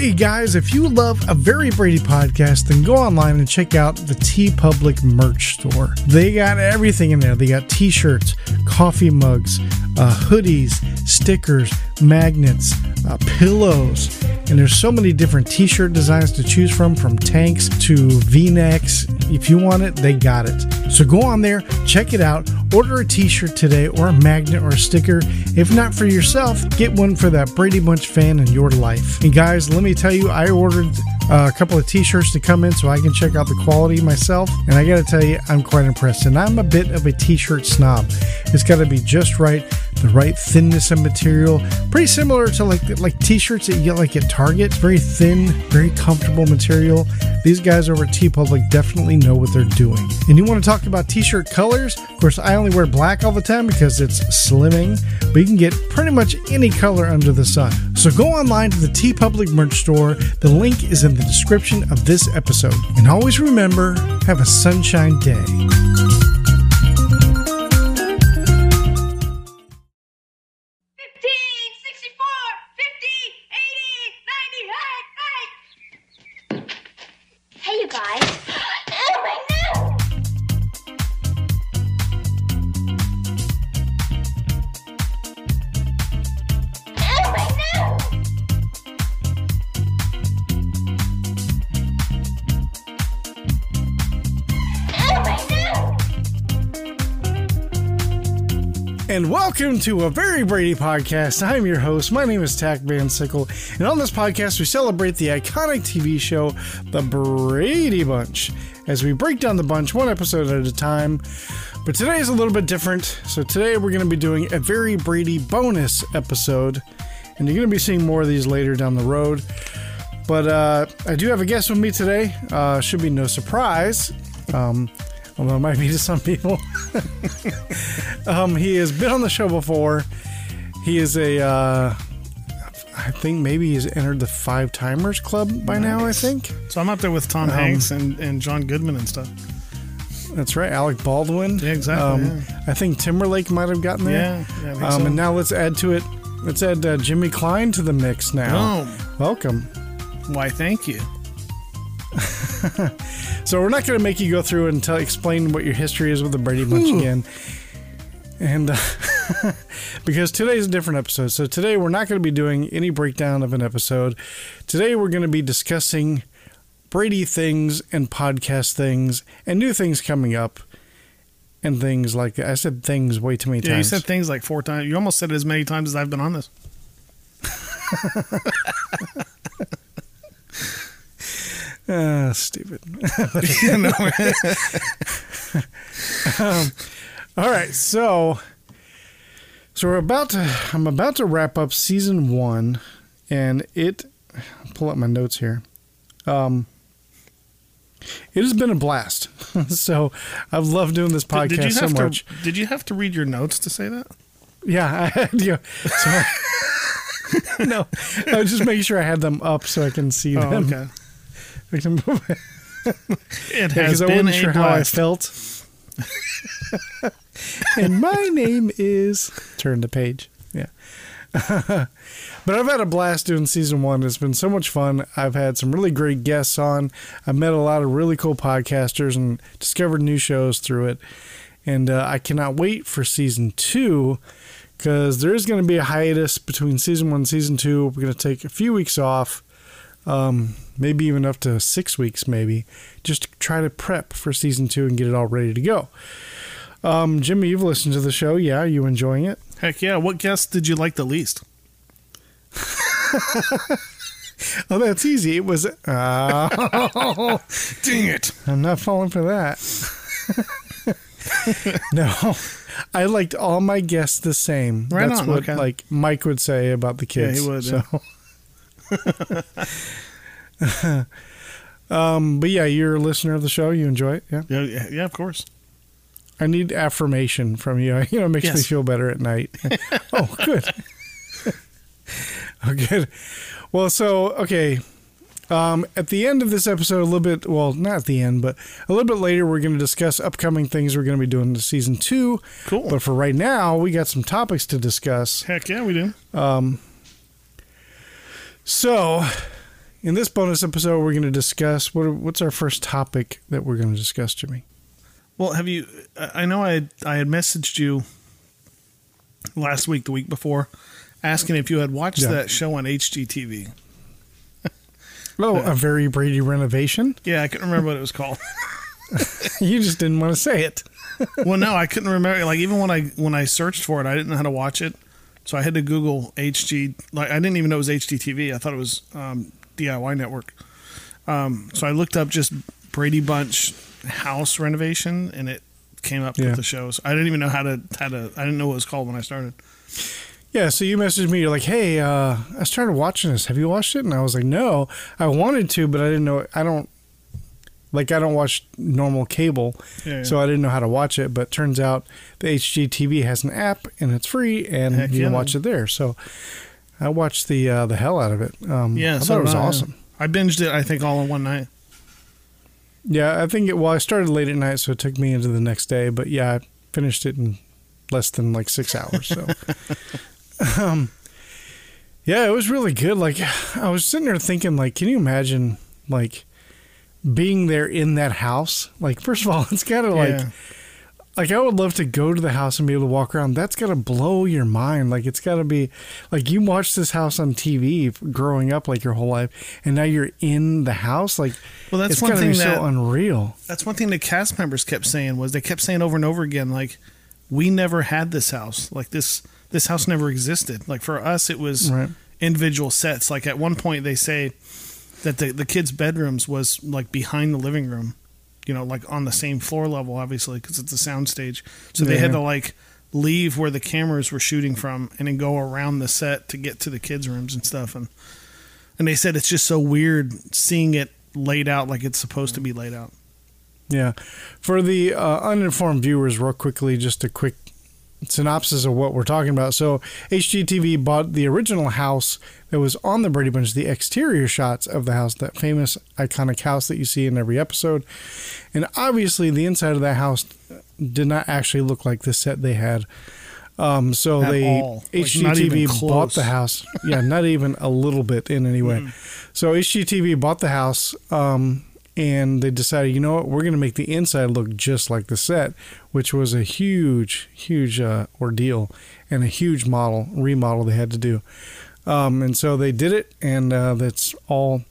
Hey guys, if you love a Very Brady podcast, then go online and check out the TeePublic merch store. They got everything in there. They got t shirts, coffee mugs, uh, hoodies, stickers, magnets, uh, pillows, and there's so many different t shirt designs to choose from, from tanks to v necks. If you want it, they got it. So go on there, check it out, order a t shirt today or a magnet or a sticker. If not for yourself, get one for that Brady Bunch fan in your life. And guys, let me tell you, I ordered uh, a couple of t-shirts to come in so I can check out the quality myself. And I got to tell you, I'm quite impressed. And I'm a bit of a t-shirt snob. It's got to be just right, the right thinness of material, pretty similar to like like t-shirts that you get like at Target. It's very thin, very comfortable material. These guys over at TeePublic definitely know what they're doing. And you want to talk about t-shirt colors? Of course, I only wear black all the time because it's slimming, but you can get pretty much any color under the sun. So go online to the TeePublic merch store. The link is in the description of this episode. And always remember, have a sunshine day. And welcome to a Very Brady podcast. I'm your host. My name is Tach Van Sickle. And on this podcast, we celebrate the iconic TV show, The Brady Bunch, as we break down the bunch one episode at a time. But today is a little bit different. So today we're going to be doing a Very Brady bonus episode. And you're going to be seeing more of these later down the road. But uh, I do have a guest with me today. Uh, should be no surprise. Um, although it might be to some people. um, he has been on the show before. He is a, uh, I think maybe he's entered the Five Timers Club by now. I think So I'm up there with Tom Um, Hanks and, and John Goodman and stuff. that's right. Alec Baldwin. Yeah, exactly, Um, I think Timberlake might have gotten there. Yeah, yeah, um, so. And now let's add to it. Let's add uh, Jimmy Klein to the mix now. Oh, Welcome. why? Thank you. So we're not going to make you go through and tell, explain what your history is with the Brady Bunch again, and uh, because today's a different episode. So today we're not going to be doing any breakdown of an episode. Today we're going to be discussing Brady things and podcast things and new things coming up and things like that. I said things way too many times. Yeah, you said things like four times. You almost said it as many times as I've been on this. Ah, stupid. You know? All right, so so we're about to I'm about to wrap up season one, and it pull up my notes here. Um, it has been a blast. so I've loved doing this podcast did you so much. to? Did you have to read your notes to say that? Yeah, I had you. Sorry. no, I was just making sure I had them up so I can see Oh, them. okay. I can it. Has I been wasn't a sure how I felt. and my name is turn the page. Yeah. but I've had a blast doing season one. It's been so much fun. I've had some really great guests on. I've met a lot of really cool podcasters and discovered new shows through it. And uh, I cannot wait for season two because there is going to be a hiatus between season one and season two. We're going to take a few weeks off um, maybe even up to six weeks, maybe, just to try to prep for season two and get it all ready to go. Um, Jimmy, you've listened to the show. Yeah, are you enjoying it? Heck yeah! What guest did you like the least? Oh, that's easy. It was. Uh, Dang it! I'm not falling for that. no, I liked all my guests the same. Right that's on, what okay. like Mike would say about the Yeah, he kids. would, So. um, but yeah, you're a listener of the show. You enjoy it. Yeah. Yeah, yeah, of course. I need affirmation from you. You know, it makes me feel better at night. oh, good. oh, good. Well, so okay. Um, at the end of this episode, a little bit. Well, not at the end, but a little bit later, we're going to discuss upcoming things we're going to be doing to season two. Cool. But for right now, we got some topics to discuss. Heck yeah, we do. So, in this bonus episode, we're going to discuss what what's our first topic that we're going to discuss, Jimmy. Well, have you? I know I had, I had messaged you last week, the week before, asking if you had watched Yeah. that show on HGTV. Oh, a uh, very Brady renovation. Yeah, I couldn't remember what it was called. You just didn't want to say it. well, no, I couldn't remember. Like even when I when I searched for it, I didn't know how to watch it, so I had to Google HG. Like I didn't even know it was HGTV. I thought it was um, DIY Network. Um, so I looked up just Brady Bunch house renovation, and it came up Yeah. with the shows. I didn't even know how to how to. I didn't know what it was called when I started. Yeah, so you messaged me. You're like, "Hey, uh, I started watching this. Have you watched it?" And I was like, "No, I wanted to, but I didn't know. I don't like. I don't watch normal cable, Yeah, yeah. so I didn't know how to watch it. But turns out the HGTV has an app and it's free, and Heck you can yeah. watch it there. So I watched the uh, the hell out of it. Um, Yeah, I so thought it was I, awesome. I binged it. I think all in one night. Yeah, I think it. Well, I started late at night, so it took me into the next day. But yeah, I finished it in less than like six hours. So, um, yeah, it was really good. Like, I was sitting there thinking, like, can you imagine, like, being there in that house? Like, first of all, it's to like, yeah. like I would love to go to the house and be able to walk around. That's got to blow your mind. Like, it's got to be like you watched this house on TV growing up, like your whole life, and now you're in the house. Like, Well, that's it's one thing be that so unreal. that's one thing the cast members kept saying was they kept saying over and over again like we never had this house like this this house never existed like for us it was Right. individual sets like at one point they say that the, the kids bedrooms was like behind the living room you know like on the same floor level obviously because it's a soundstage. so they had to like leave where the cameras were shooting from and then go around the set to get to the kids rooms and stuff and and they said it's just so weird seeing it laid out like it's supposed to be laid out Yeah. For the uh, uninformed viewers, real quickly, just a quick synopsis of what we're talking about. So, HGTV bought the original house that was on the Brady Bunch, the exterior shots of the house, that famous iconic house that you see in every episode. And obviously, the inside of that house did not actually look like the set they had. Um, so At they all. Like, HGTV close. bought the house. Yeah, not even a little bit in any way. Mm-hmm. So HGTV bought the house, um, and they decided, you know what, we're going to make the inside look just like the set, which was a huge, huge uh, ordeal and a huge model remodel they had to do. Um, and so they did it, and uh, that's all.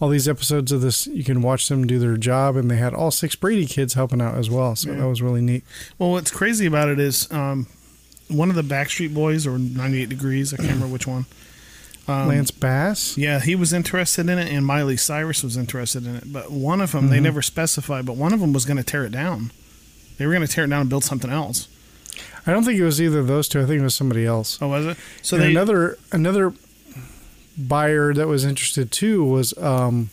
All these episodes of this, you can watch them do their job, and they had all six Brady kids helping out as well. So that was really neat. Well, what's crazy about it is um, one of the Backstreet Boys or 98 Degrees, I can't remember which one. Um, Lance Bass, Yeah, he was interested in it, and Miley Cyrus was interested in it. But one of them, they never specified, but one of them was going to tear it down. They were going to tear it down and build something else. I don't think it was either of those two. I think it was somebody else. Oh, was it? So they another another buyer that was interested too was um,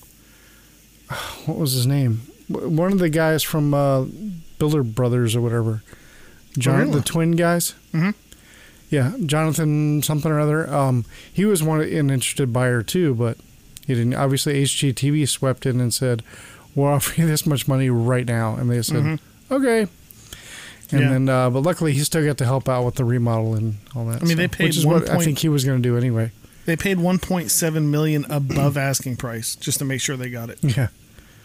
what was his name? One of the guys from uh, Builder Brothers or whatever, John, really? the twin guys. Mhm. Yeah, Jonathan something or other. Um, he was one an interested buyer too, but he didn't. Obviously, HGTV swept in and said, "We'll offer you this much money right now," and they said, "Okay." And Yeah. then, uh, but luckily, he still got to help out with the remodel and all that. I mean, they paid which is what I think he was going to do anyway. they paid 1.7 million above asking price just to make sure they got it. Yeah,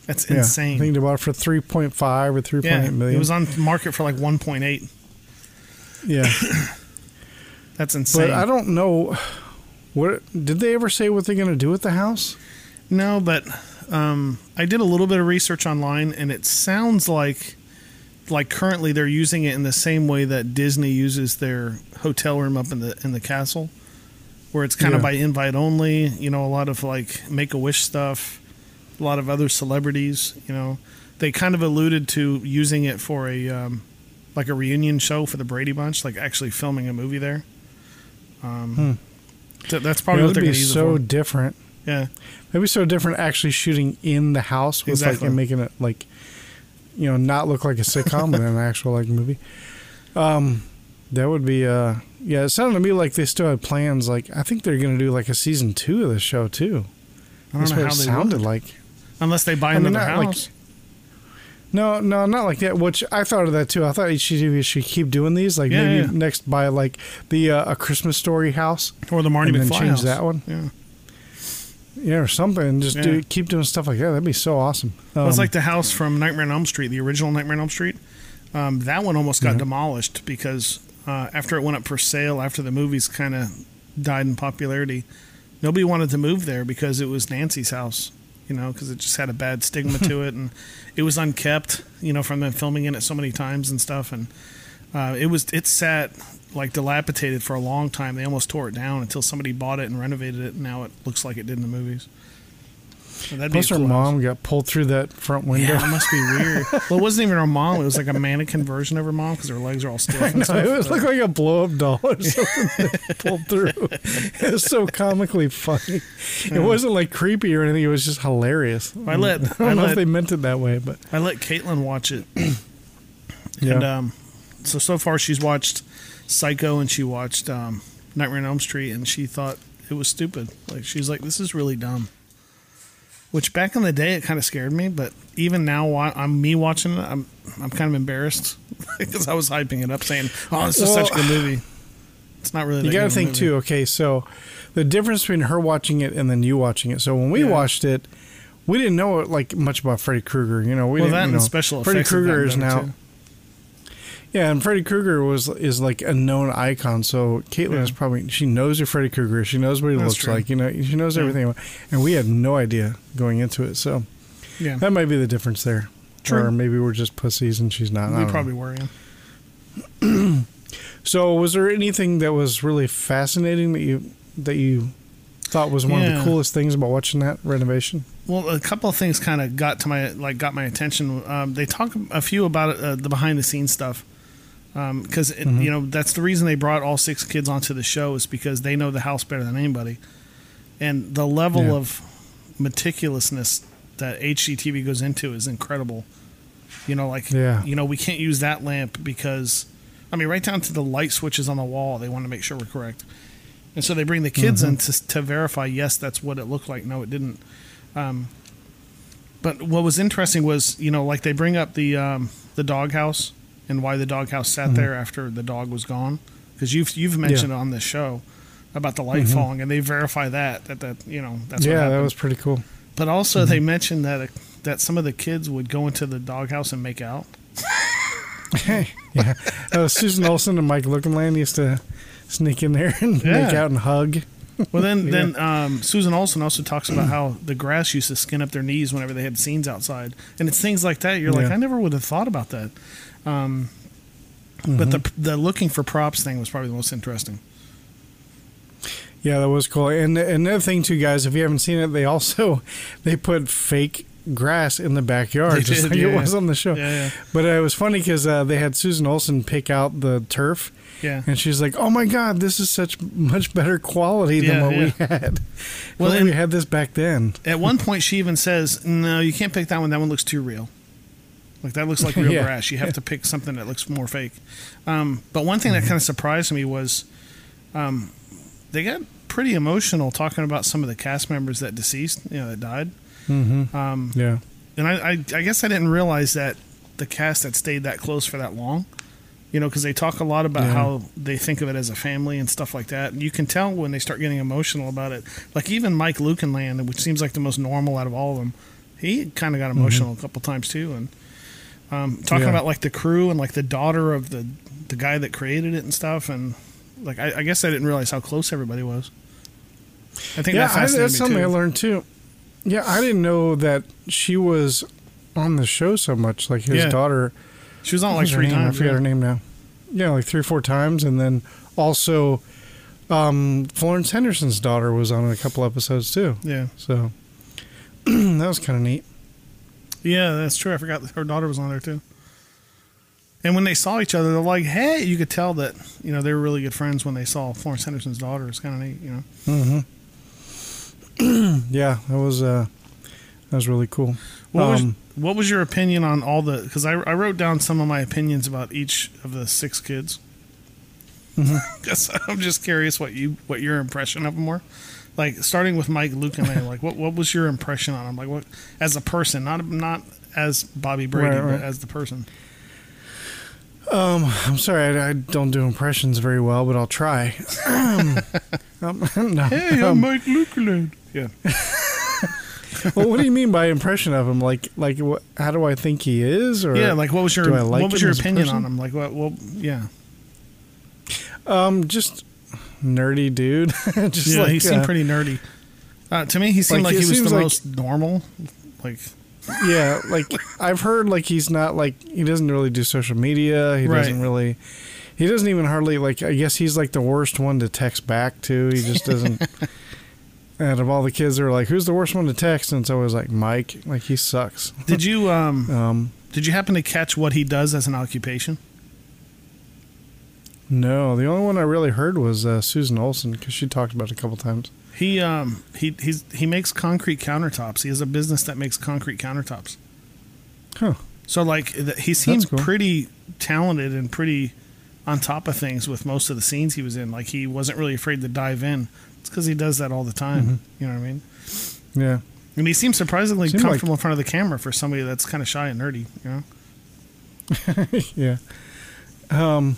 That's yeah. insane. I think they bought it for three point five or three point yeah, eight million. it was on market for like 1.8. yeah, That's insane. but I don't know. What did they ever say what they're going to do with the house? No, but um, I did a little bit of research online, and it sounds like like currently they're using it in the same way that Disney uses their hotel room up in the in the castle, where it's kind of by invite only. You know, a lot of like Make a Wish stuff, a lot of other celebrities. You know, they kind of alluded to using it for a um, like a reunion show for the Brady Bunch, like actually filming a movie there. Um, th- that's probably Hmm. Yeah, what they're going be to use so it for. different. Yeah. It'd so different actually shooting in the house with Exactly. like and making it like, you know, not look like a sitcom and an actual like movie. Um, that would be uh, yeah. It sounded to me like they still had plans. Like I think they're going to do like a season two of the show too. I don't That's know what how it they sounded would. like. Unless they buy I mean, another not like- house. No, no, not like that. Which I thought of that too. I thought HGTV should keep doing these. Like Yeah, maybe yeah. next buy like the uh, a Christmas story house or the Marty and then McFly change house. that one. Yeah. yeah, or something. Just Yeah. do keep doing stuff like that. That'd be so awesome. Well, it's Um, like the house from Nightmare on Elm Street, the original Nightmare on Elm Street. Um, that one almost got demolished because uh, after it went up for sale, after the movies kind of died in popularity, nobody wanted to move there because it was Nancy's house. You know, because it just had a bad stigma to it, and it was unkept. You know, from them filming in it so many times and stuff, and uh, it was it sat like dilapidated for a long time. They almost tore it down until somebody bought it and renovated it, and now it looks like it did in the movies. So that'd plus, a her cool mom got pulled through that front window. Yeah, it must be weird. well, it wasn't even her mom. It was like a mannequin version of her mom because her legs are all stiff. And No, stuff. it was But- looked like a blow up doll or something pulled through. It was so comically funny. It wasn't like creepy or anything. It was just hilarious. I let- I don't I know let- if they meant it that way, but I let Caitlin watch it, yeah. and um, so so far she's watched Psycho and she watched um, Nightmare on Elm Street, and she thought it was stupid. Like she's like, this is really dumb. Which back in the day it kind of scared me, but even now, I'm me watching it. I'm I'm kind of embarrassed because I was hyping it up, saying, "Oh, this is such a good movie." It's not really. you got to good of a think movie. too. Okay, so the difference between her watching it and then you watching it. So when we Yeah. watched it, we didn't know like much about Freddy Krueger. You know, we Well, didn't. that you and know, special Freddy Krueger is now. too. Yeah, and Freddy Krueger was is like a known icon. So Caitlin Yeah. is probably she knows who Freddy Krueger is. She knows what he That's looks true. like. You know, she knows Yeah. everything. about- And we had no idea going into it. So Yeah, that might be the difference there. True. Or maybe we're just pussies and she's not. We don't know. probably were. Yeah. So, was there anything that was really fascinating that you that you thought was one of the coolest things about watching that renovation? Well, a couple of things kind of got to my like got my attention. Um, they talk a few about uh, the behind the scenes stuff because you know that's the reason they brought all six kids onto the show is because they know the house better than anybody, and the level Yeah. of meticulousness that HGTV goes into is incredible. You know, like Yeah. you know we can't use that lamp because I mean right down to the light switches on the wall they want to make sure we're correct. And so they bring the kids in to, to verify, yes, that's what it looked like. No, it didn't. Um, but what was interesting was, you know, like they bring up the um, the doghouse and why the doghouse sat there after the dog was gone, because you've you've mentioned it on this show about the light falling, and they verify that that that you know that's yeah, that was pretty cool. But also they mentioned that that some of the kids would go into the doghouse and make out. yeah, uh, Susan Olsen and Mike Lookinland used to sneak in there and make out and hug. Well, then then um, Susan Olsen also talks about how the grass used to skin up their knees whenever they had scenes outside, and it's things like that. You're like, I never would have thought about that. Um, But the the looking for props thing was probably the most interesting. Yeah, that was cool. And another thing too, guys, if you haven't seen it, they also they put fake grass in the backyard, They just did, like yeah. it was on the show. Yeah, yeah. But it was funny because uh, they had Susan Olsen pick out the turf. Yeah. And she's like, "Oh my God, this is such much better quality than what we had. Well, we had this back then." At one point, she even says, "No, you can't pick that one. That one looks too real. Like that looks like real Yeah. grass. You have to pick something that looks more fake." Um, but one thing that kind of surprised me was, um, they got pretty emotional talking about some of the cast members that deceased, you know, that died. Mm-hmm. Um, Yeah. and I, I, I guess I didn't realize that the cast that stayed that close for that long. You know, because they talk a lot about Yeah. how they think of it as a family and stuff like that. And you can tell when they start getting emotional about it. Like even Mike Lookinland, which seems like the most normal out of all of them, he kind of got emotional a couple times too. And um, talking. Yeah. about like the crew and like the daughter of the the guy that created it and stuff. And like I, I guess I didn't realize how close everybody was. I think Yeah, that I, that's me something too. I learned too. Yeah, I didn't know that she was on the show so much. Like his Yeah. daughter, She was on like was three times. I forget yeah. her name now. Yeah, like three or four times, and then also um, Florence Henderson's daughter was on a couple episodes too. Yeah. So that was kind of neat. Yeah, that's true. I forgot her daughter was on there too. And when they saw each other, they're like, "Hey!" You could tell that you know they were really good friends when they saw Florence Henderson's daughter. It's kind of neat, you know. Mm-hmm. Yeah, that was uh, that was really cool. What was Um, what was your opinion on all the? Because I, I wrote down some of my opinions about each of the six kids. Mm-hmm. Guess I'm just curious what you what your impression of them were. Like starting with Mike Lookinland, like what what was your impression on him? Like what as a person, not not as Bobby Brady, Right, right. but as the person. Um, I'm sorry, I, I don't do impressions very well, but I'll try. um, um, no, Hey, um, Mike Luke. Yeah. well, what do you mean by impression of him? Like, like, what? How do I think he is? Or yeah, like what was your like what was your opinion on him? Like what? Well, yeah, um, just nerdy dude. just yeah. like he seemed uh, pretty nerdy. Uh, to me, he seemed Like, like, he was the like- most normal. Like yeah, like I've heard like he's not like he doesn't really do social media. He Right. doesn't really. He doesn't even hardly like. I guess he's like the worst one to text back to. He just doesn't. out of all the kids, they're like, "Who's the worst one to text?" And it's always like Mike. Like he sucks. did you um Um, did you happen to catch what he does as an occupation? No, the only one I really heard was uh, Susan Olsen because she talked about it a couple times. He um he he's he makes concrete countertops. He has a business that makes concrete countertops. Huh. So like he seems cool. pretty talented and pretty on top of things with most of the scenes he was in. Like he wasn't really afraid to dive in. It's because he does that all the time. Mm-hmm. You know what I mean? Yeah. And he seems surprisingly Seemed like- comfortable in front of the camera for somebody that's kind of shy and nerdy. You know? yeah. Um.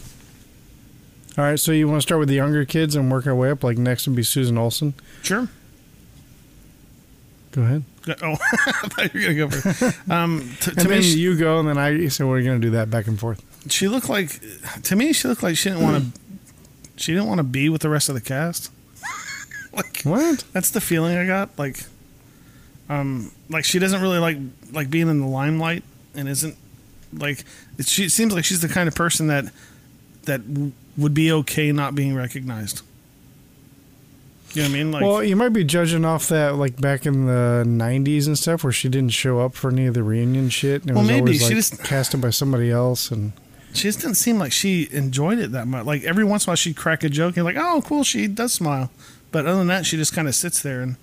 All right, so you want to start with the younger kids and work our way up? Like next would be Susan Olsen. Sure. Go ahead. Oh, I thought you were gonna go for. Um, to, to and then she, you go, and then I. So we're going to do that back and forth. she looked like. To me, she looked like she didn't want to. She didn't want to be with the rest of the cast. like What? that's the feeling I got. Like, um, like she doesn't really like like being in the limelight, and isn't like it, she it seems like she's the kind of person that that would be okay not being recognized. You know what I mean? Like, well, you might be judging off that, like back in the '90s and stuff, where she didn't show up for any of the reunion shit. And it Well, was maybe. always She like just- casted by somebody else, and she just didn't seem like she enjoyed it that much. Like every once in a while, she'd crack a joke and like, "Oh, cool," she does smile. But other than that, she just kind of sits there and,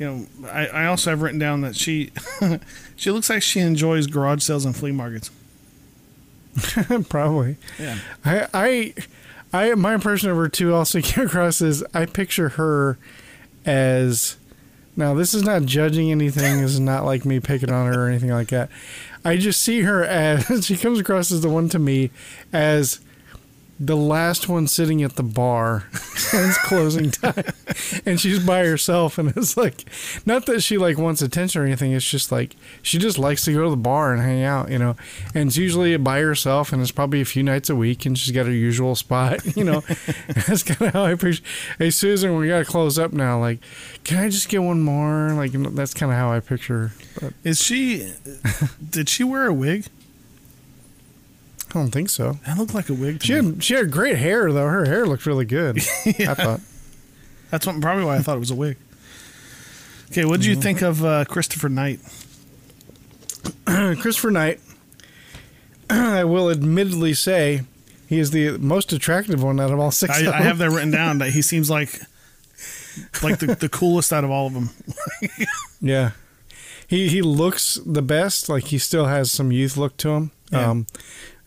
you know, I, I also have written down that she, she looks like she enjoys garage sales and flea markets. probably. Yeah. I, I, I, my impression of her too also came across is I picture her as. Now, this is not judging anything. This is not like me picking on her or anything like that. I just see her as she comes across as the one to me as the last one sitting at the bar and it's closing time and she's by herself and it's like not that she like wants attention or anything it's just like she just likes to go to the bar and hang out you know and it's usually by herself and it's probably a few nights a week and she's got her usual spot you know that's kind of how i appreciate hey susan we gotta close up now like can i just get one more like that's kind of how i picture her but Is she? did she wear a wig? I don't think so That looked like a wig. She me. had she had great hair though her hair looked really good i thought That's what, probably why I thought it was a wig. Okay, what did Mm-hmm. you think of uh, Christopher Knight? Christopher Knight, I will admittedly say, he is the most attractive one out of all six. I, I have that written down that he seems like like the, the coolest out of all of them. Yeah, he he looks the best. Like he still has some youth look to him. Yeah. Um,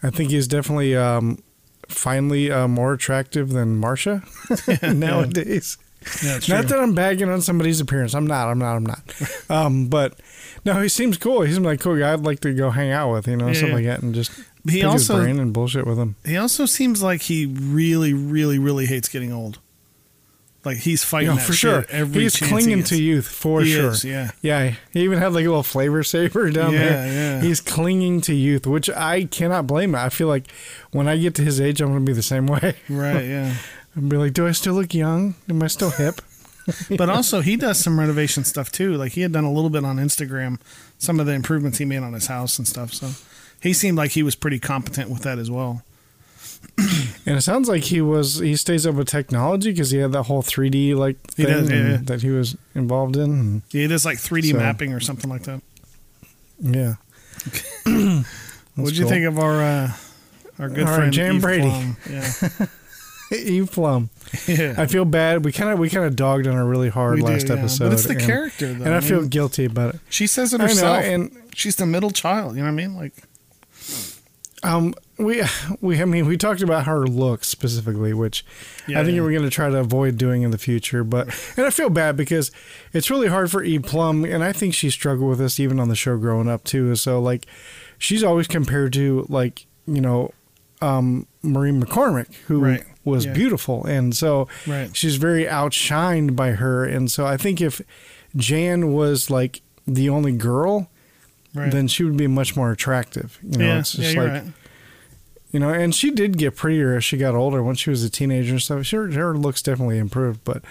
I think he's definitely um, finally uh, more attractive than Marsha nowadays. Yeah, Not that I'm bagging on somebody's appearance. I'm not. I'm not. I'm not. Um, but no, he seems cool. He's like cool guy. I'd like to go hang out with. You know, Yeah, something yeah. like that, and just He pick also- his brain and bullshit with him. He also seems like he really, really, really hates getting old. Like he's fighting No, that for shit sure. Every He's clinging he to youth for He sure. is, yeah. yeah. He even had like a little flavor saver down Yeah, there. yeah. He's clinging to youth, which I cannot blame him. I feel like when I get to his age, I'm going to be the same way. Right, yeah. I'm be like, do I still look young? Am I still hip? But also, he does some renovation stuff too. Like he had done a little bit on Instagram, some of the improvements he made on his house and stuff. So he seemed like he was pretty competent with that as well. And it sounds like he was he stays up with technology because he had that whole 3D like He thing does, yeah, that he was involved in. Yeah, he does like 3D So- mapping or something like that. yeah. What did you cool. think of our uh, our good right, friend Jan Eve Brady. Plumb? Yeah, Eve Plumb. yeah. I feel bad. We kind of we kind of dogged on her really hard We do, last yeah. episode. But it's the and, character, though. and I I feel mean- guilty about it. She says it I know, herself, and she's the middle child. You know what I mean? Like, Um, we we I mean we talked about her looks specifically, which Yeah, I think yeah. we're going to try to avoid doing in the future. But and I feel bad because it's really hard for Eve Plumb, and I think she struggled with this even on the show growing up too. So like, she's always compared to like you know, um, Maureen McCormick, who Right. was Yeah. beautiful, and so Right. she's very outshined by her. And so I think if Jan was like the only girl, Right. then she would be much more attractive. You know, it's just like. You know, and she did get prettier as she got older. When she was a teenager and stuff, her her looks definitely improved. But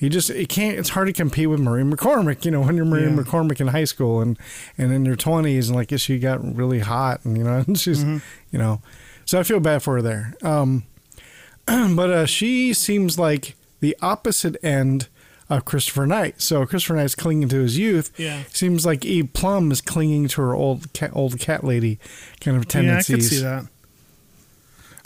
you just it can't. It's hard to compete with Marie McCormick. You know, when you're Marie Yeah. McCormick in high school and and in your twenties, and like she got really hot, and you know, and she's Mm-hmm. you know, so I feel bad for her there. Um, but uh, she seems like the opposite end of Christopher Knight. So Christopher Knight's clinging to his youth. Yeah. Seems like Eve Plumb is clinging to her old cat, old cat lady kind of tendencies. Yeah, I could see that.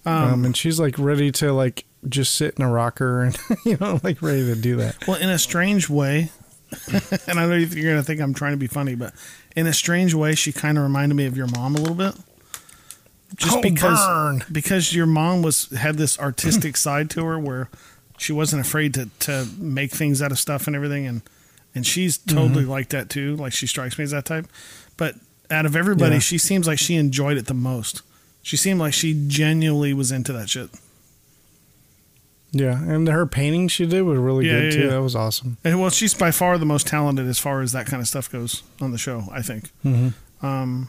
Um, and she's like ready to like just sit in a rocker and you know like ready to do that. Well, in a strange way, and I know you're going to think I'm trying to be funny, but in a strange way, she kind of reminded me of your mom a little bit. Just Oh, because burn. because your mom was had this artistic side to her where she wasn't afraid to to make things out of stuff and everything and and she's totally Mm-hmm. like that too like she strikes me as that type but out of everybody Yeah. she seems like she enjoyed it the most she seemed like she genuinely was into that shit Yeah, and her painting she did was really Yeah, good yeah, too. yeah. That was awesome. And well, she's by far the most talented as far as that kind of stuff goes on the show. I think. Mm-hmm. Um,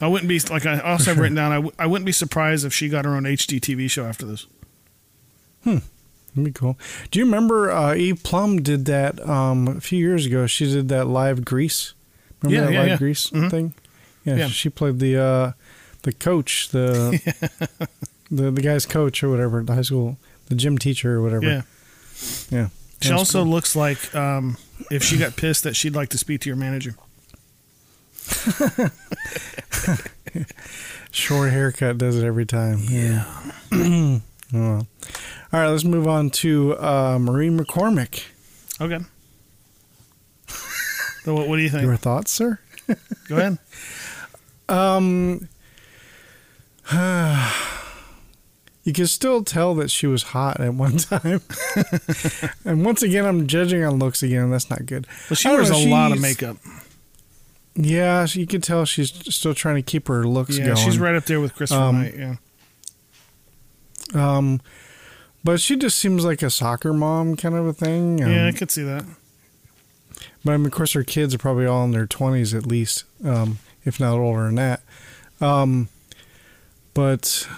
I wouldn't be like I also have written down. I, w- I wouldn't be surprised if she got her own HGTV show after this. That'd be cool. Do you remember uh, Eve Plumb did that um, a few years ago? She did that live Grease. Remember Yeah, that yeah, live yeah. Grease Mhm. thing? Yeah, Yeah. she played the uh, the coach, the the the guy's coach or whatever, the high school, the gym teacher or whatever. Yeah. yeah. She also cool. looks like um, if she got pissed that she'd like to speak to your manager. short haircut does it every time. Yeah. oh. well. All right, let's move on to uh, Marie McCormick. Okay. so what, what do you think? Your thoughts, sir? Go ahead. Um, you can still tell that she was hot at one time. and once again, I'm judging on looks again. That's not good. Well, she wears know, a lot of makeup. Yeah, you can tell she's still trying to keep her looks Yeah, going. she's right up there with Christopher Um, Knight. Yeah. Um, but she just seems like a soccer mom kind of a thing. Um, yeah, I could see that. But I mean, of course, her kids are probably all in their twenties at least, um, if not older than that. Um, but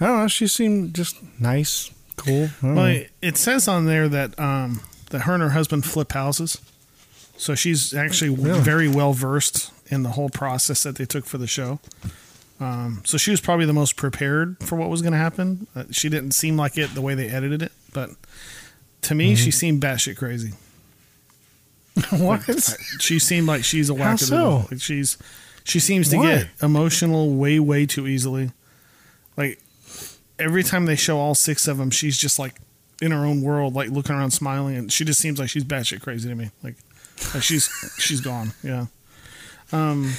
I don't know. She seemed just nice, cool. Well, it says on there that um, that her and her husband flip houses, so she's actually Really? very well versed in the whole process that they took for the show. Um, so she was probably the most prepared for what was going to happen. Uh, she didn't seem like it the way they edited it, but to me, Mm-hmm. she seemed batshit crazy. what? She seemed like she's a How wackadoodle. so? Like she's she seems to Why? get emotional way way too easily. Like every time they show all six of them, she's just like in her own world, like looking around, smiling, and she just seems like she's batshit crazy to me. Like like she's she's gone. Yeah. Um.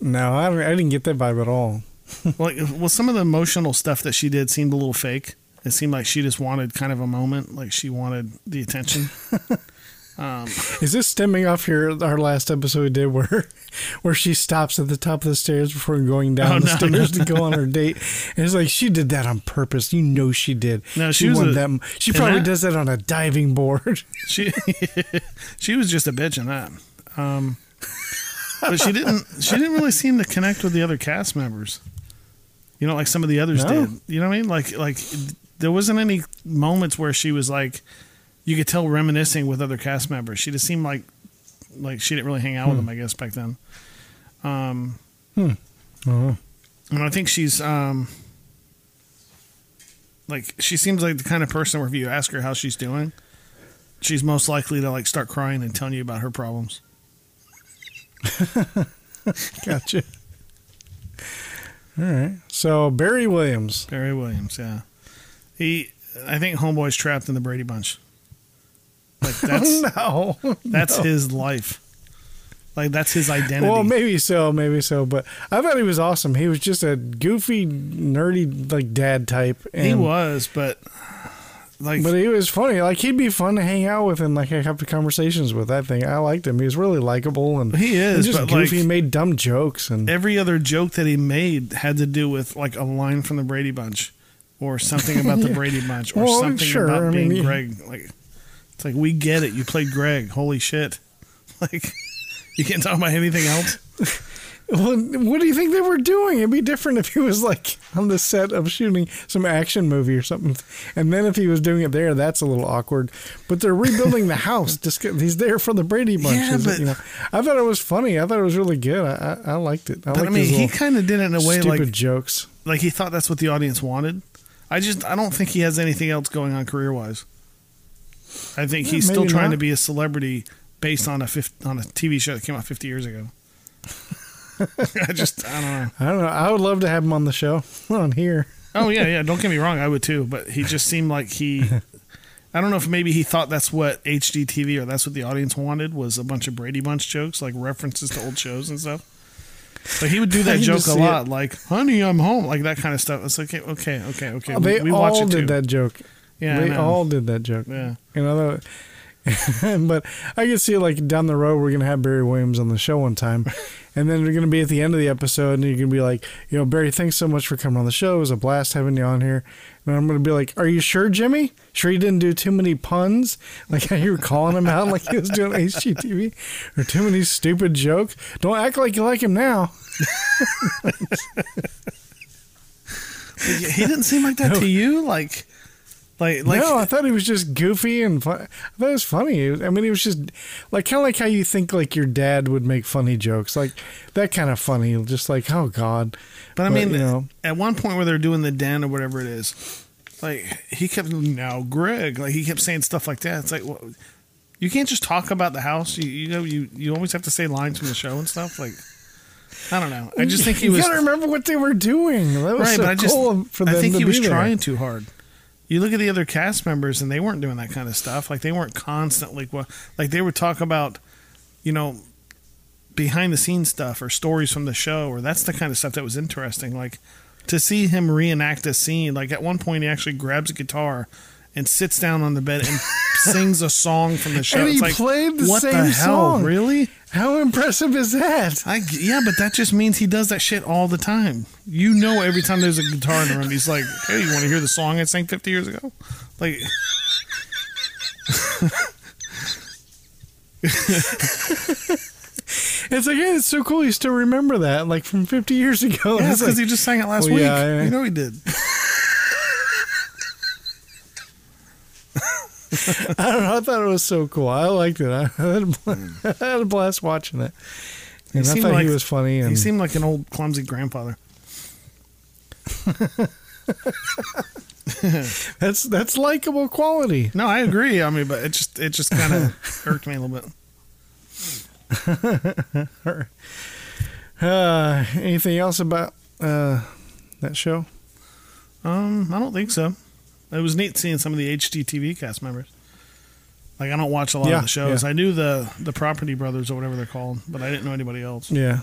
No, I, I didn't get that vibe at all. Like well, some of the emotional stuff that she did seemed a little fake. It seemed like she just wanted kind of a moment, like she wanted the attention. Is this stemming off your our last episode we did where where she stops at the top of the stairs before going down Oh, the no, stairs no, to go on her date? And it's like she did that on purpose. You know she did. No, she was wanted a- that. She probably does that on a diving board. She she was just a bitch in that. Um, but she didn't she didn't really seem to connect with the other cast members. You know, like some of the others No. did. You know what I mean? Like like there wasn't any moments where she was like you could tell reminiscing with other cast members. She just seemed like like she didn't really hang out with them, I guess, back then. Um Oh. and I think she's um like she seems like the kind of person where if you ask her how she's doing, she's most likely to like start crying and telling you about her problems. Gotcha. All right. So Barry Williams. Barry Williams, yeah. He I think Homeboy's trapped in the Brady Bunch. Like that's no. that's his life. Like that's his identity. Well, maybe so, maybe so, but I thought he was awesome. He was just a goofy, nerdy, like dad type. And, he was, but like but he was funny. Like he'd be fun to hang out with and like have conversations with. I think I liked him. He was really likable and He is, and just but, goofy. like- he made dumb jokes and every other joke that he made had to do with like a line from the Brady Bunch or something about the. Brady Bunch or Well, something sure, about I mean, being he- Greg. Like it's like we get it. You played Greg. Holy shit! Like You can't talk about anything else. Well, what do you think they were doing? It'd be different if he was like on the set of shooting some action movie or something, and then if he was doing it there, that's a little awkward. But they're rebuilding the house. Just he's there for the Brady Bunch. Yeah, it, but- you know, I thought it was funny. I thought it was really good. I I, I liked it. I But I mean, he kind of did it in a way stupid like jokes. like he thought that's what the audience wanted. I just I don't think he has anything else going on career wise. I think Yeah, he's still trying not. to be a celebrity based on a fif- on a TV show that came out 50 years ago. I just I don't know. I don't know. I would love to have him on the show on here. Oh yeah, yeah. Don't get me wrong, I would too. But he just seemed like he. I don't know if maybe he thought that's what HGTV or that's what the audience wanted was a bunch of Brady Bunch jokes, like references to old shows and stuff. But he would do that joke a lot, like "Honey, I'm home," like that kind of stuff. It's like okay, okay, okay, okay. we- they we, watch all it too. did that joke. Yeah, they all did that joke. Yeah. You know, but I can see like down the road we're gonna have Barry Williams on the show one time, and then we're gonna be at the end of the episode, and you're gonna be like, you know, Barry, thanks so much for coming on the show. It was a blast having you on here. And I'm gonna be like, Are you sure, Jimmy? Sure you didn't do too many puns? Like you were calling him out like he was doing HGTV, or too many stupid jokes? Don't act like you like him now. He he didn't seem like that to you, like, like, like. no, I thought he was just goofy and fun. I thought it was funny. I mean, he was just like kind of like how you think like your dad would make funny jokes, like that kind of funny. Just like, oh God. But I mean, you know, at one point where they're doing the den or whatever it is, like he kept now Greg, like he kept saying stuff like that. It's like, well, you can't just talk about the house. You you know you you always have to say lines from the show and stuff. Like, I don't know. I just think he you was gotta remember what they were doing. That was right, so but I just cool for them I think he was there. trying too hard. You look at the other cast members, and they weren't doing that kind of stuff. Like they weren't constantly like they would talk about, you know, behind the scenes stuff or stories from the show, or that's the kind of stuff that was interesting. Like to see him reenact a scene. Like at one point, he actually grabs a guitar and sits down on the bed and sings a song from the show. And he it's like, played the what same the hell? song. Really? How impressive is that? I yeah, but that just means he does that shit all the time. You know, every time there's a guitar in the room, he's like, "Hey, you want to hear the song I sang 50 years ago?" Like, It's like, yeah, it's so cool. You still remember that, like from 50 years ago. yeah, because like- he just sang it last Well, week. yeah, yeah. You know he did. I don't know. I thought it was so cool. I liked it. I had a, bl- had a blast watching it. And I seemed thought like- he was funny. And He seemed like an old clumsy grandfather. that's that's likable quality. No, I agree. I mean, but it just it just kind of irked me a little bit. Uh, anything else about uh, that show? Um, I don't think so. It was neat seeing some of the HGTV cast members. Like I don't watch a lot Yeah, of the shows. yeah. I knew the the Property Brothers or whatever they're called, but I didn't know anybody else. Yeah.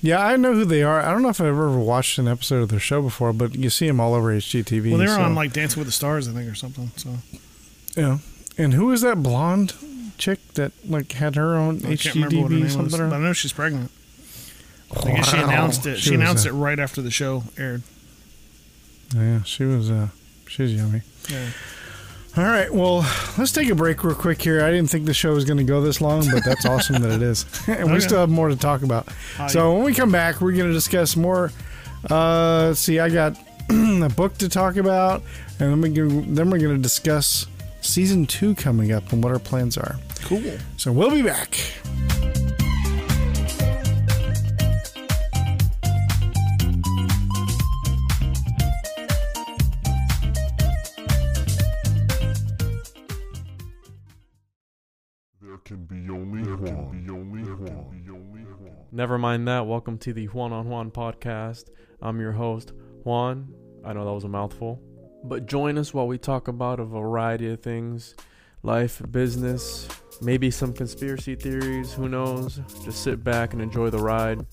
Yeah, I know who they are. I don't know if I've ever watched an episode of their show before, but you see them all over HGTV. Well, they were so- on like Dancing with the Stars, I think, or something. So yeah. And who is that blonde chick that like had her own I can't remember what her HGTV name was, something? but I know she's pregnant. I guess she announced it. She, was, announced uh, it right after the show aired. Yeah, she was. Uh, she was yummy. Yeah. All right, well, let's take a break real quick here. I didn't think the show was going to go this long, but that's awesome that it is. and we still have more to talk about. So when we come back, we're going to discuss more. Uh, let's see, I got a book to talk about, and then, we can, then we're going to discuss season two coming up and what our plans are. Cool. So we'll be back. Never mind that. Welcome to the Juan on Juan podcast. I'm your host, Juan. I know that was a mouthful. But join us while we talk about a variety of things life, business, maybe some conspiracy theories. Who knows? Just sit back and enjoy the ride.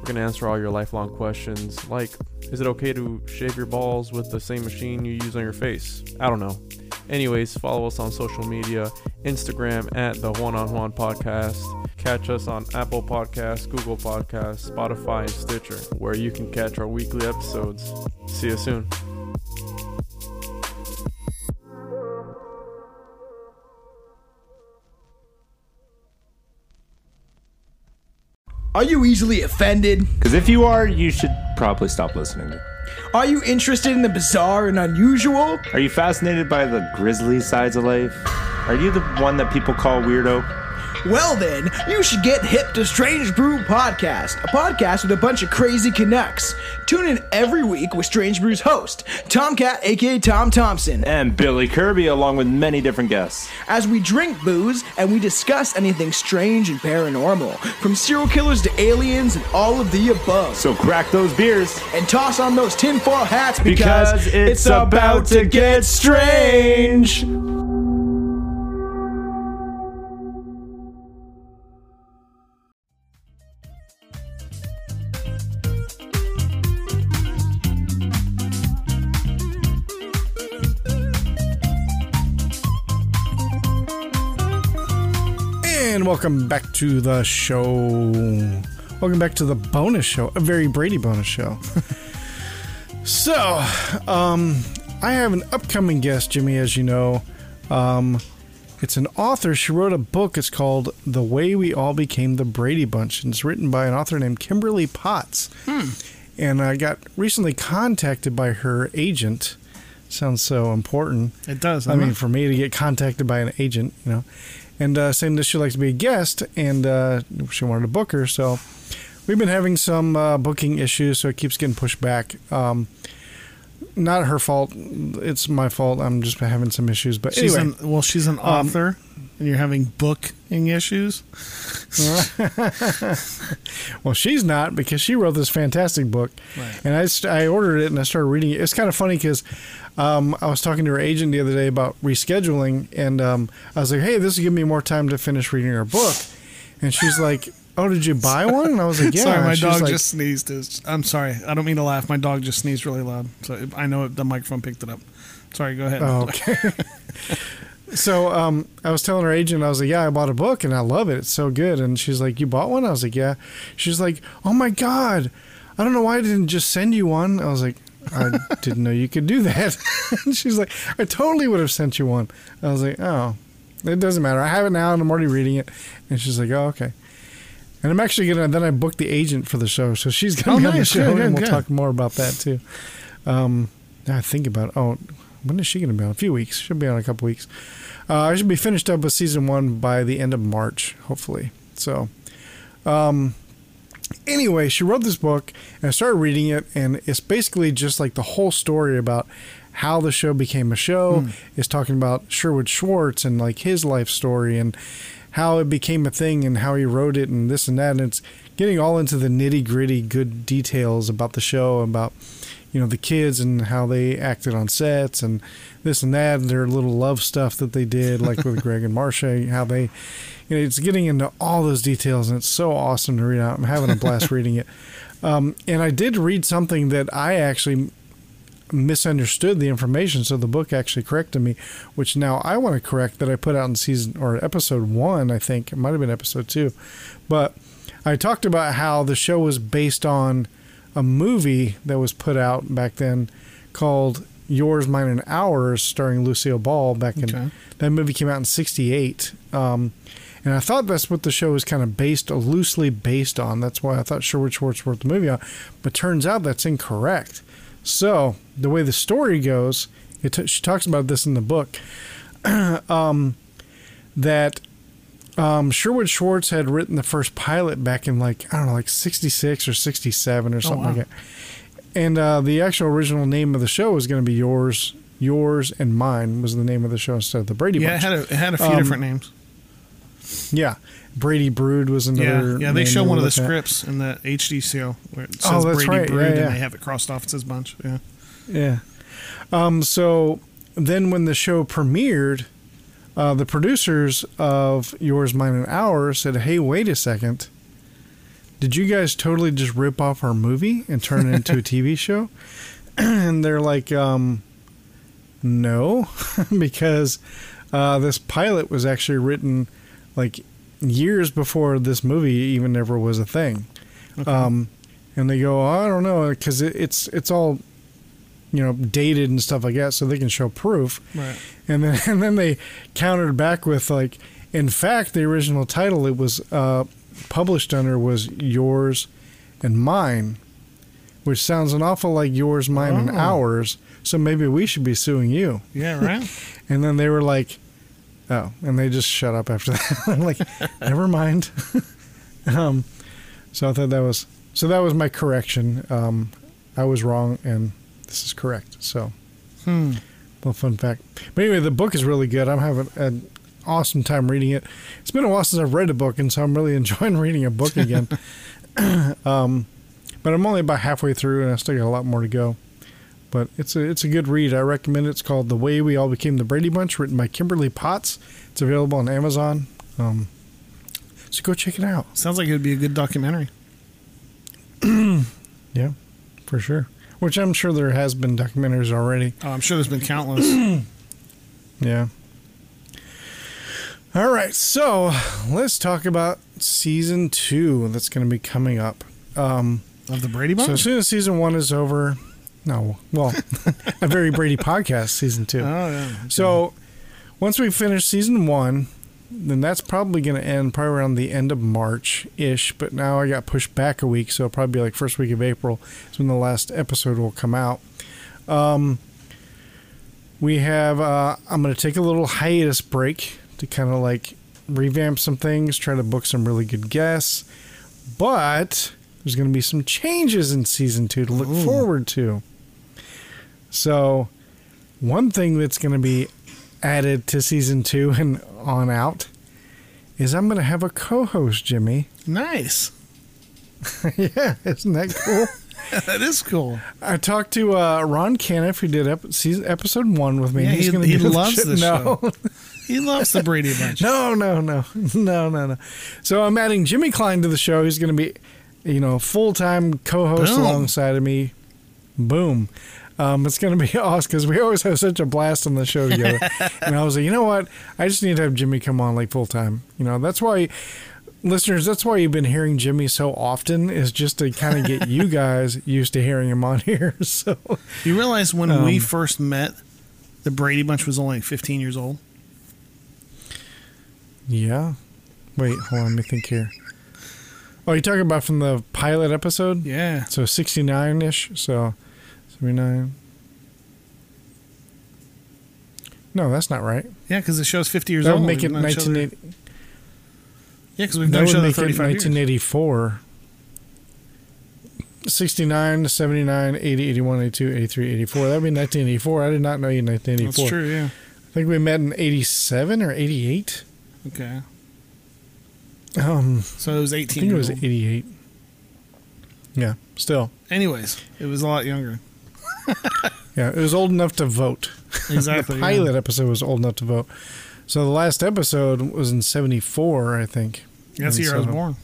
We're going to answer all your lifelong questions like is it okay to shave your balls with the same machine you use on your face? I don't know. Anyways, follow us on social media Instagram at the One on One Podcast. Catch us on Apple Podcasts, Google Podcasts, Spotify, and Stitcher, where you can catch our weekly episodes. See you soon. Are you easily offended? Because if you are, you should probably stop listening. Are you interested in the bizarre and unusual? Are you fascinated by the grisly sides of life? Are you the one that people call weirdo? Well, then, you should get hip to Strange Brew Podcast, a podcast with a bunch of crazy Canucks. Tune in every week with Strange Brew's host, Tomcat, aka Tom Thompson, And Billy Kirby, along with many different guests. as we drink booze and we discuss anything strange and paranormal, from serial killers to aliens and all of the above. So crack those beers. and toss on those tinfoil hats because, Because it's about to get strange. Welcome back to the show. Welcome back to the bonus show, a very Brady bonus show. so, um, I have an upcoming guest, Jimmy, as you know. Um, it's an author. She wrote a book. It's called The Way We All Became the Brady Bunch. And it's written by an author named Kimberly Potts. Hmm. And I got recently contacted by her agent. Sounds so important. It does. I mean, for me to get contacted by an agent, you know, and uh, saying that she'd like to be a guest, and uh, she wanted to book her. So we've been having some uh, booking issues, so it keeps getting pushed back. Um, not her fault; it's my fault. I'm just having some issues. But she's anyway, an, well, she's an author, and you're having booking issues. well, she's not because she wrote this fantastic book, Right. and I st- I ordered it and I started reading it. It's kind of funny because um, I was talking to her agent the other day about rescheduling, and um, I was like, "Hey, this will give me more time to finish reading her book," and she's like, "Oh, did you buy one?" And I was like, "Yeah." sorry, my dog like, just sneezed. I'm sorry. I don't mean to laugh. My dog just sneezed really loud. So I know it, the microphone picked it up. Sorry, go ahead. Oh, okay. so um, I was telling her agent, I was like, "Yeah, I bought a book and I love it. It's so good." And she's like, "You bought one?" I was like, "Yeah." She's like, "Oh my god, I don't know why I didn't just send you one." I was like, "I didn't know you could do that." and she's like, "I totally would have sent you one." I was like, "Oh, it doesn't matter. I have it now and I'm already reading it." And she's like, "Oh, okay." And I'm actually gonna. Then I booked the agent for the show, so she's gonna Oh, be on the show, Good, good, and we'll good. talk more about that too. Um, I think about. Oh, when is she gonna be on? A few weeks. She'll be on a couple weeks. Uh, I should be finished up with season one by the end of March, hopefully. So, um, anyway, she wrote this book, and I started reading it, and it's basically just like the whole story about how the show became a show. It's talking about Sherwood Schwartz and like his life story and how it became a thing and how he wrote it and this and that. And it's getting all into the nitty gritty good details about the show, about you know the kids and how they acted on sets and this and that, and their little love stuff that they did, like with Greg and Marcia, how they, you know, it's getting into all those details, and it's so awesome to read out. I'm having a blast reading it. Um, and I did read something that I actually misunderstood the information, so the book actually corrected me, which now I want to correct that I put out in season or episode one, I think it might have been episode two, but I talked about how the show was based on a movie that was put out back then called Yours, Mine, and Ours, starring Lucille Ball. Back in Okay. that movie came out in '68, um, and I thought that's what the show was kind of based, loosely based on. That's why I thought Sherwood Schwartz wrote the movie on, but turns out that's incorrect. So the way the story goes, it t- she talks about this in the book, um, that um, Sherwood Schwartz had written the first pilot back in like I don't know, like '66 or '67 or something wow. like that. And uh, the actual original name of the show was going to be yours, yours and mine was the name of the show instead of the Brady yeah, it had a, it had a few Um, different names. yeah, Brady Brood was another. yeah. They show one of the at. scripts in the HD show where it says Oh, that's Brady right. Brood, Yeah, and yeah. they have it crossed off. It says bunch. Yeah. Yeah. Um, so then when the show premiered, uh, the producers of Yours, Mine, and Ours said, hey, wait a second. Did you guys totally just rip off our movie and turn it into a TV show? and they're like, um, no, because uh, this pilot was actually written like years before this movie even ever was a thing. Um, and they go, I don't know, because it, it's it's all you know dated and stuff like that, so they can show proof. Right. And then and then they countered back with like, in fact, the original title it was uh, published under was yours and mine, which sounds an awful like yours, mine, and Oh. ours. So maybe we should be suing you. Yeah, right. And then they were like, "Oh," and they just shut up after that. I'm like, "Never mind." um, so I thought that was so that was my correction. Um, I was wrong, and this is correct. So, Hmm. little fun fact. But anyway, the book is really good. I'm having an awesome time reading it. It's been a while since I've read a book, and so I'm really enjoying reading a book again. um, but I'm only about halfway through, and I still got a lot more to go. But it's a it's a good read. I recommend it. It's called The Way We All Became the Brady Bunch, written by Kimberly Potts. It's available on Amazon. Um, so go check it out. Sounds like it would be a good documentary. Yeah, for sure. Which I'm sure there has been documentaries already. Oh, I'm sure there's been countless. Yeah. All right, so let's talk about season two that's going to be coming up. Um, of the Brady so as soon as season one is over, no, well, a very Brady podcast season two. oh yeah. So once we finish season one, then that's probably going to end probably around the end of March ish. But now I got pushed back a week, so it'll probably be like first week of April is when the last episode will come out. Um, we have. Uh, I'm going to take a little hiatus break to kind of like revamp some things, try to book some really good guests, but there's going to be some changes in season two to look forward to. So, one thing that's going to be added to season two and on out is I'm going to have a co-host, Jimmy. Nice. yeah, isn't that cool? that is cool. I talked to uh, Ron Caniff, who did ep- season, episode one with me. Yeah, He's he- gonna he the loves shit- the no. He loves the Brady Bunch. No, no, no, no, no, no. So I'm adding Jimmy Klein to the show. He's going to be, you know, full time co-host Boom. alongside of me. Boom. Um, it's going to be awesome because we always have such a blast on the show together. and I was like, you know what? I just need to have Jimmy come on like full time. You know, that's why, listeners, that's why you've been hearing Jimmy so often is just to kind of get you guys used to hearing him on here. So You realize when we Um, first met, the Brady Bunch was only 15 years old. yeah. Wait, hold on. Let me think here. Oh, you're talking about from the pilot episode? Yeah. So 69 ish. So 79. No, that's not right. Yeah, because the show's 50 years That old. would make it We've known each other- 1980. Yeah, because we've That known each would other make it 35 years. 1984. 69, 79, 80, 81, 82, 83, 84. That would be 1984. I did not know you in 1984. That's true, yeah. I think we met in 87 or 88. Okay. Um, So it was 18 I think it was 88. Yeah, still. Anyways, it was a lot younger. Yeah, it was old enough to vote. Exactly. the yeah. pilot episode was old enough to vote. So the last episode was in 74, I think. That's the year I was born.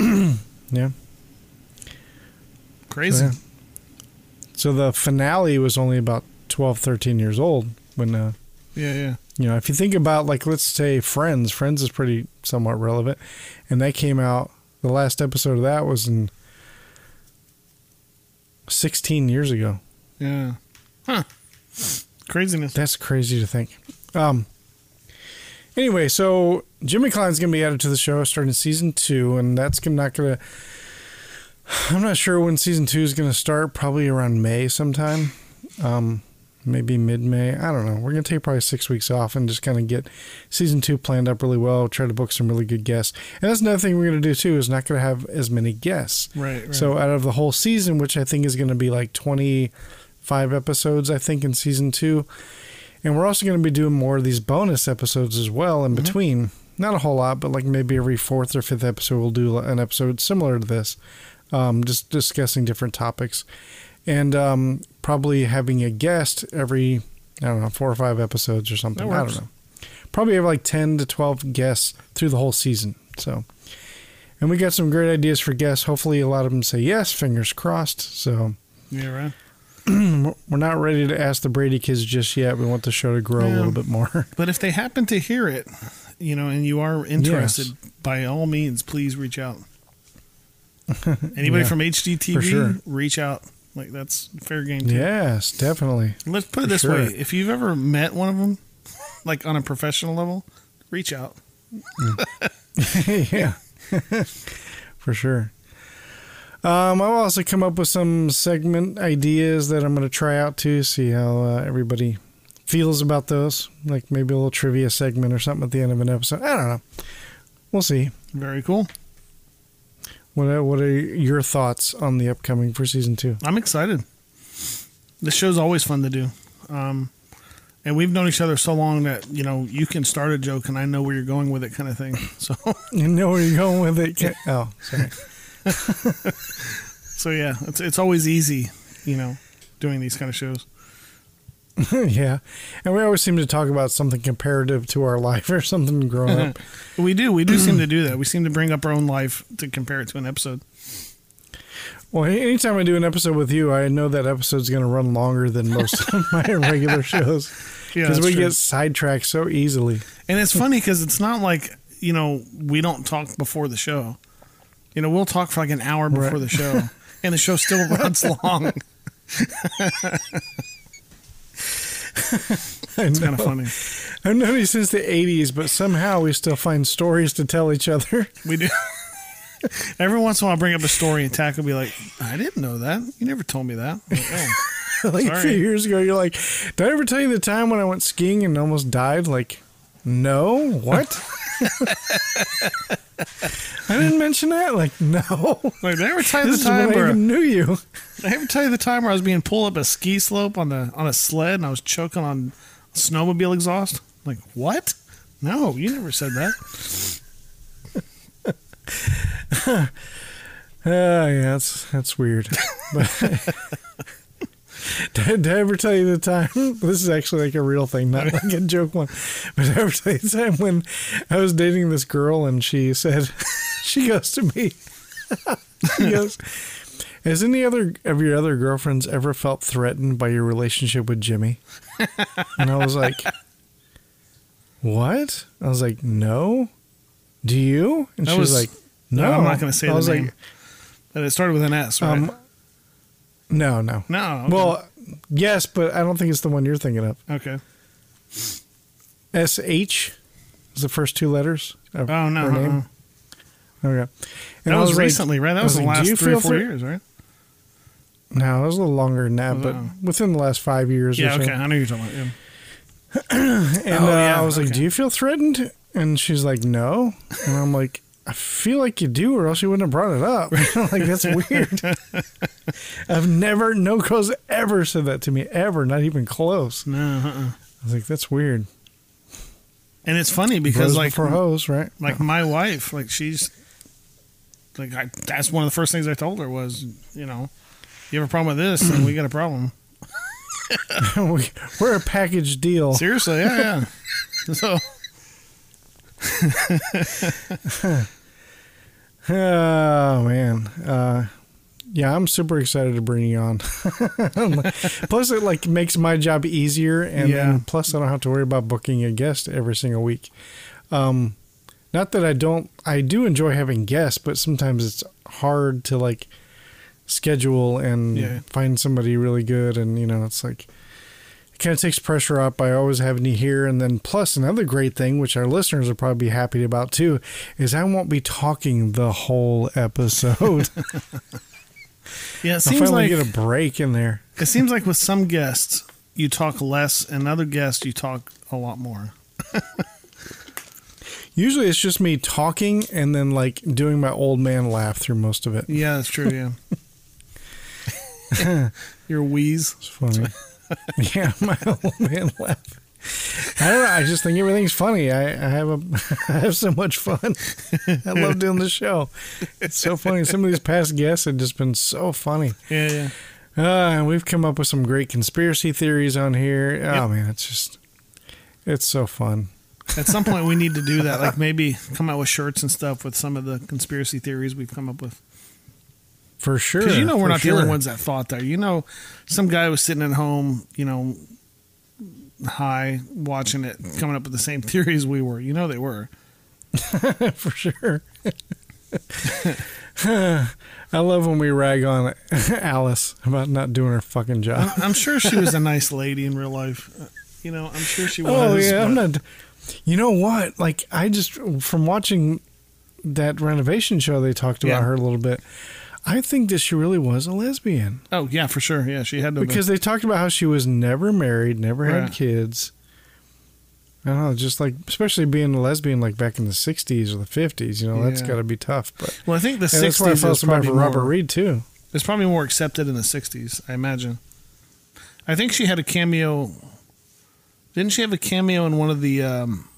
Yeah. Crazy. Yeah. So the finale was only about 12, 13 years old when, uh, Yeah, yeah. you know, if you think about, like, let's say Friends, Friends is pretty somewhat relevant. And that came out, the last episode of that was in 16 years ago. Yeah. Huh. Craziness. That's crazy to think. Um. Anyway, so Jimmy Klein's going to be added to the show starting season two, and that's gonna, not going to. I'm not sure when season two is going to start. Probably around May sometime. Um, maybe mid May. I don't know. We're going to take probably six weeks off and just kind of get season two planned up really well. Try to book some really good guests, and that's another thing we're going to do too. Is not going to have as many guests. Right, right. So out of the whole season, which I think is going to be like 25 episodes, I think in season two, and we're also going to be doing more of these bonus episodes as well in between. Not a whole lot, but like maybe every fourth or fifth episode, we'll do an episode similar to this, um, just discussing different topics, and um, probably having a guest every I don't know four or five episodes or something. I don't know. Probably have like 10 to 12 guests through the whole season. So. And we got some great ideas for guests. Hopefully, a lot of them say yes. Fingers crossed. So yeah, right. we're not ready to ask the Brady kids just yet. We want the show to grow a little bit more. But if they happen to hear it, you know, and you are interested, by all means, please reach out. Anybody Yeah, from HGTV, sure. reach out. Like that's fair game. Too. yes, definitely. Let's put it For this sure. way: if you've ever met one of them, like on a professional level, reach out. yeah, for sure. Um, I'll also come up with some segment ideas that I'm going to try out too, see how uh, everybody feels about those. Like maybe a little trivia segment or something at the end of an episode. I don't know. We'll see. Very cool. What are, what are your thoughts on the upcoming for season two? I'm excited. This show's always fun to do. Um, and we've known each other so long that, you know, you can start a joke and I know where you're going with it kind of thing. So, You know where you're going with it. Can't- oh, sorry. so yeah, it's, it's always easy, you know, doing these kind of shows. yeah, and we always seem to talk about something comparative to our life or something growing up. We do. We do seem to do that. We seem to bring up our own life to compare it to an episode. Well, anytime I do an episode with you, I know that episode's going to run longer than most of my regular shows Yeah, because we true. get sidetracked so easily. And it's funny because it's not like, you know, we don't talk before the show. You know, we'll talk for like an hour before Right. the show, and the show still runs long. It's kind of funny. I've known you since the '80s, but somehow we still find stories to tell each other. We do. Every once in a while, I bring up a story, and Tach will be like, I didn't know that. You never told me that. Like, "Oh." like a few years ago, you're like, "Did I ever tell you the time when I went skiing and almost died?" Like, no, what? I didn't mention that. Like, no. Like, did I ever tell you This the time I where even knew you. Did I ever tell you the time where I was being pulled up a ski slope on the on a sled and I was choking on snowmobile exhaust? Like what? No, you never said that. Oh yeah, that's that's weird. But did, I ever tell you the time? This is actually like a real thing, not like a joke one. But did I ever tell you the time when I was dating this girl and she said, she goes to me, she goes, "Has any other of your other girlfriends ever felt threatened by your relationship with Jimmy?" And I was like, "What?" I was like, "No." Do you? And That she was, was- like, "No." I'm not going to say I the was name. like, But it started with an S, right? um, no, no. no. Okay. Well, yes, but I don't think it's the one you're thinking of. okay. S H is the first two letters. Of Oh no. her name. uh-uh. Okay. And That I was, like- recently, right? That I was, the like, do you last three or feel four years, right? No, it was a little longer than that, but Wow. within the last five years Yeah. or so. Okay. I know you're talking about. Yeah. And Oh, uh, yeah, I was like, okay. "Do you feel threatened?" And she's like, "No." And I'm like, "I feel like you do, or else you wouldn't have brought it up." like that's weird. I've never, no girls ever said that to me ever, not even close. No. Uh-uh. I was like, "That's weird." And it's funny because Bros like before hoes, right? like my wife, like she's like I, that's one of the first things I told her was, you know, you have a problem with this, and we got a problem. we, we're a package deal. Seriously, yeah, yeah. so Oh man, uh, yeah, I'm super excited to bring you on. plus, it like makes my job easier, and Yeah. then plus I don't have to worry about booking a guest every single week. Um, not that I don't, I do enjoy having guests, but sometimes it's hard to like schedule and Yeah. find somebody really good, and you know, it's like it kind of takes pressure off by always having you here. And then plus another great thing, which our listeners will probably be happy about too, is I won't be talking the whole episode. yeah, it I'll finally like get a break in there. it seems like with some guests you talk less, and other guests you talk a lot more. Usually it's just me talking and then like doing my old man laugh through most of it. Yeah, that's true. Yeah, your wheeze. It's funny. yeah, my old man laugh. I don't know. I just think everything's funny. I, I have a, I have so much fun. I love doing the show. It's so funny. Some of these past guests have just been so funny. Yeah, yeah. Uh, and we've come up with some great conspiracy theories on here. Oh Yep. man, it's just, it's so fun. At some point, we need to do that. Like maybe come out with shirts and stuff with some of the conspiracy theories we've come up with. For sure. Because you know we're not the only ones that thought that. You know, some guy was sitting at home, you know, high, watching it, coming up with the same theories we were. You know they were. for sure. I love when we rag on Alice about not doing her fucking job. I'm sure she was a nice lady in real life. You know, I'm sure she oh, was. Oh yeah, I'm not. You know what? Like I just from watching that renovation show, they talked about Yeah. her a little bit. I think that she really was a lesbian Oh yeah, for sure. Yeah, she had to. because they talked about how she was never married, never had Right. kids. I don't know, just like especially being a lesbian like back in the '60s or the '50s, you know, that's got to be tough. But well, I think the and that's why I '60s felt so bad probably for Robert Reed too. It's probably more accepted in the '60s, I imagine. I think she had a cameo. Didn't she have a cameo in one of the um,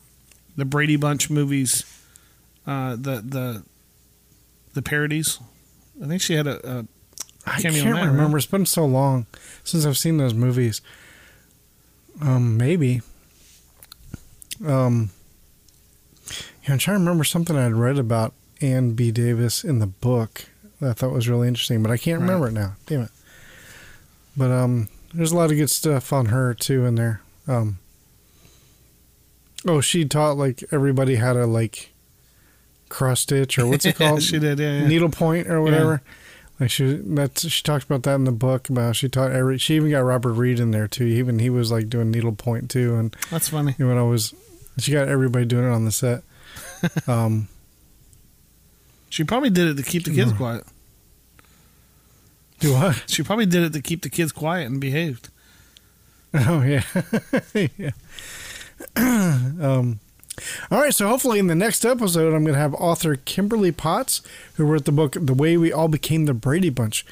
the Brady Bunch movies? Uh, the the the parodies. I think she had a. a I can't remember. right? It's been so long since I've seen those movies. Um, maybe. Um, yeah, I'm trying to remember something I'd read about Anne B. Davis in the book that I thought was really interesting, but I can't Right. remember it now. Damn it. But um, there's a lot of good stuff on her too in there. Um, oh, she taught like everybody how to like cross stitch or what's it called? she did. Yeah, yeah. needle point or whatever. Like she that's she talked about that in the book about how she taught every she even got Robert Reed in there too. Even he was like doing needle point too and That's funny. you know, when I was she got everybody doing it on the set. Um She probably did it to keep the kids Mm. quiet. do what? She probably did it to keep the kids quiet and behaved. Oh yeah. yeah. um all right, so hopefully in the next episode, I'm going to have author Kimberly Potts, who wrote the book "The Way We All Became the Brady Bunch,"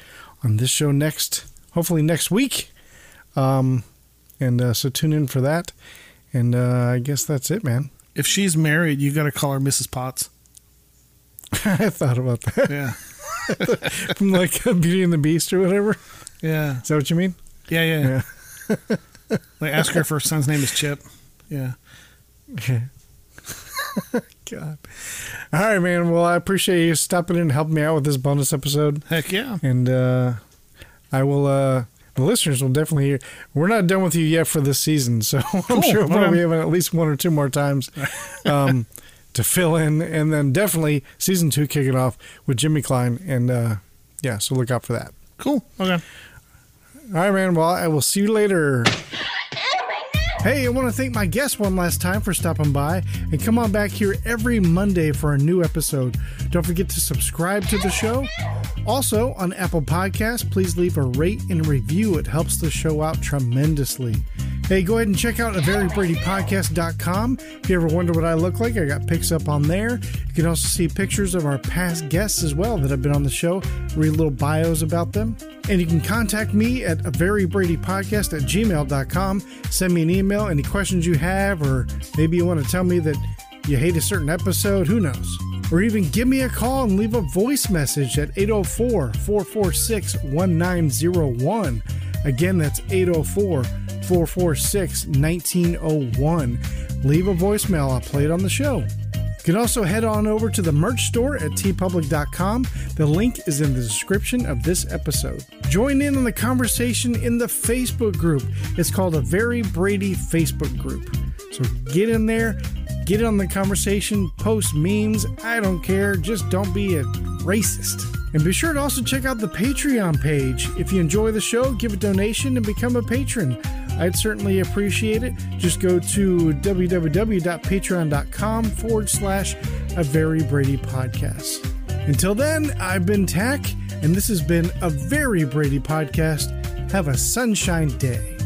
on this show next, hopefully next week. Um, and uh, so tune in for that. And uh, I guess that's it, man. If she's married, you got to call her Mrs. Potts. I thought about that Yeah, from like Beauty and the Beast or whatever. yeah, Is that what you mean? yeah, yeah. like ask her if her son's name is Chip. Yeah. God. All right, man. Well, I appreciate you stopping in and helping me out with this bonus episode. Heck yeah. and uh, I will. Uh, the listeners will definitely hear. We're not done with you yet for this season, so I'm sure we'll Okay. probably have at least one or two more times um, to fill in, and then definitely season two kicking off with Jimmy Klein, and uh, yeah, so look out for that. Cool. Okay. All right, man. Well, I will see you later. Hey, I want to thank my guests one last time for stopping by and come on back here every Monday for a new episode. Don't forget to subscribe to the show. Also, on Apple Podcasts, please leave a rate and review. It helps the show out tremendously. Hey, go ahead and check out averybradypodcast.com. If you ever wonder what I look like, I got pics up on there. You can also see pictures of our past guests as well that have been on the show, read little bios about them. And you can contact me at averybradypodcast very Brady podcast at gmail.com. Send me an email, any questions you have, or maybe you want to tell me that you hate a certain episode, who knows? Or even give me a call and leave a voice message at 804 446 1901. Again, that's 804 446 1901. Leave a voicemail, I'll play it on the show. You can also head on over to the merch store at teepublic.com. The link is in the description of this episode. Join in on the conversation in the Facebook group. It's called a Very Brady Facebook group. So get in there, get on the conversation, post memes. I don't care. Just don't be a racist. And be sure to also check out the Patreon page. If you enjoy the show, give a donation and become a patron. I'd certainly appreciate it. Just go to www.patreon.com forward slash a very Brady podcast. Until then, I've been Tach, and this has been a very Brady podcast. Have a sunshine day.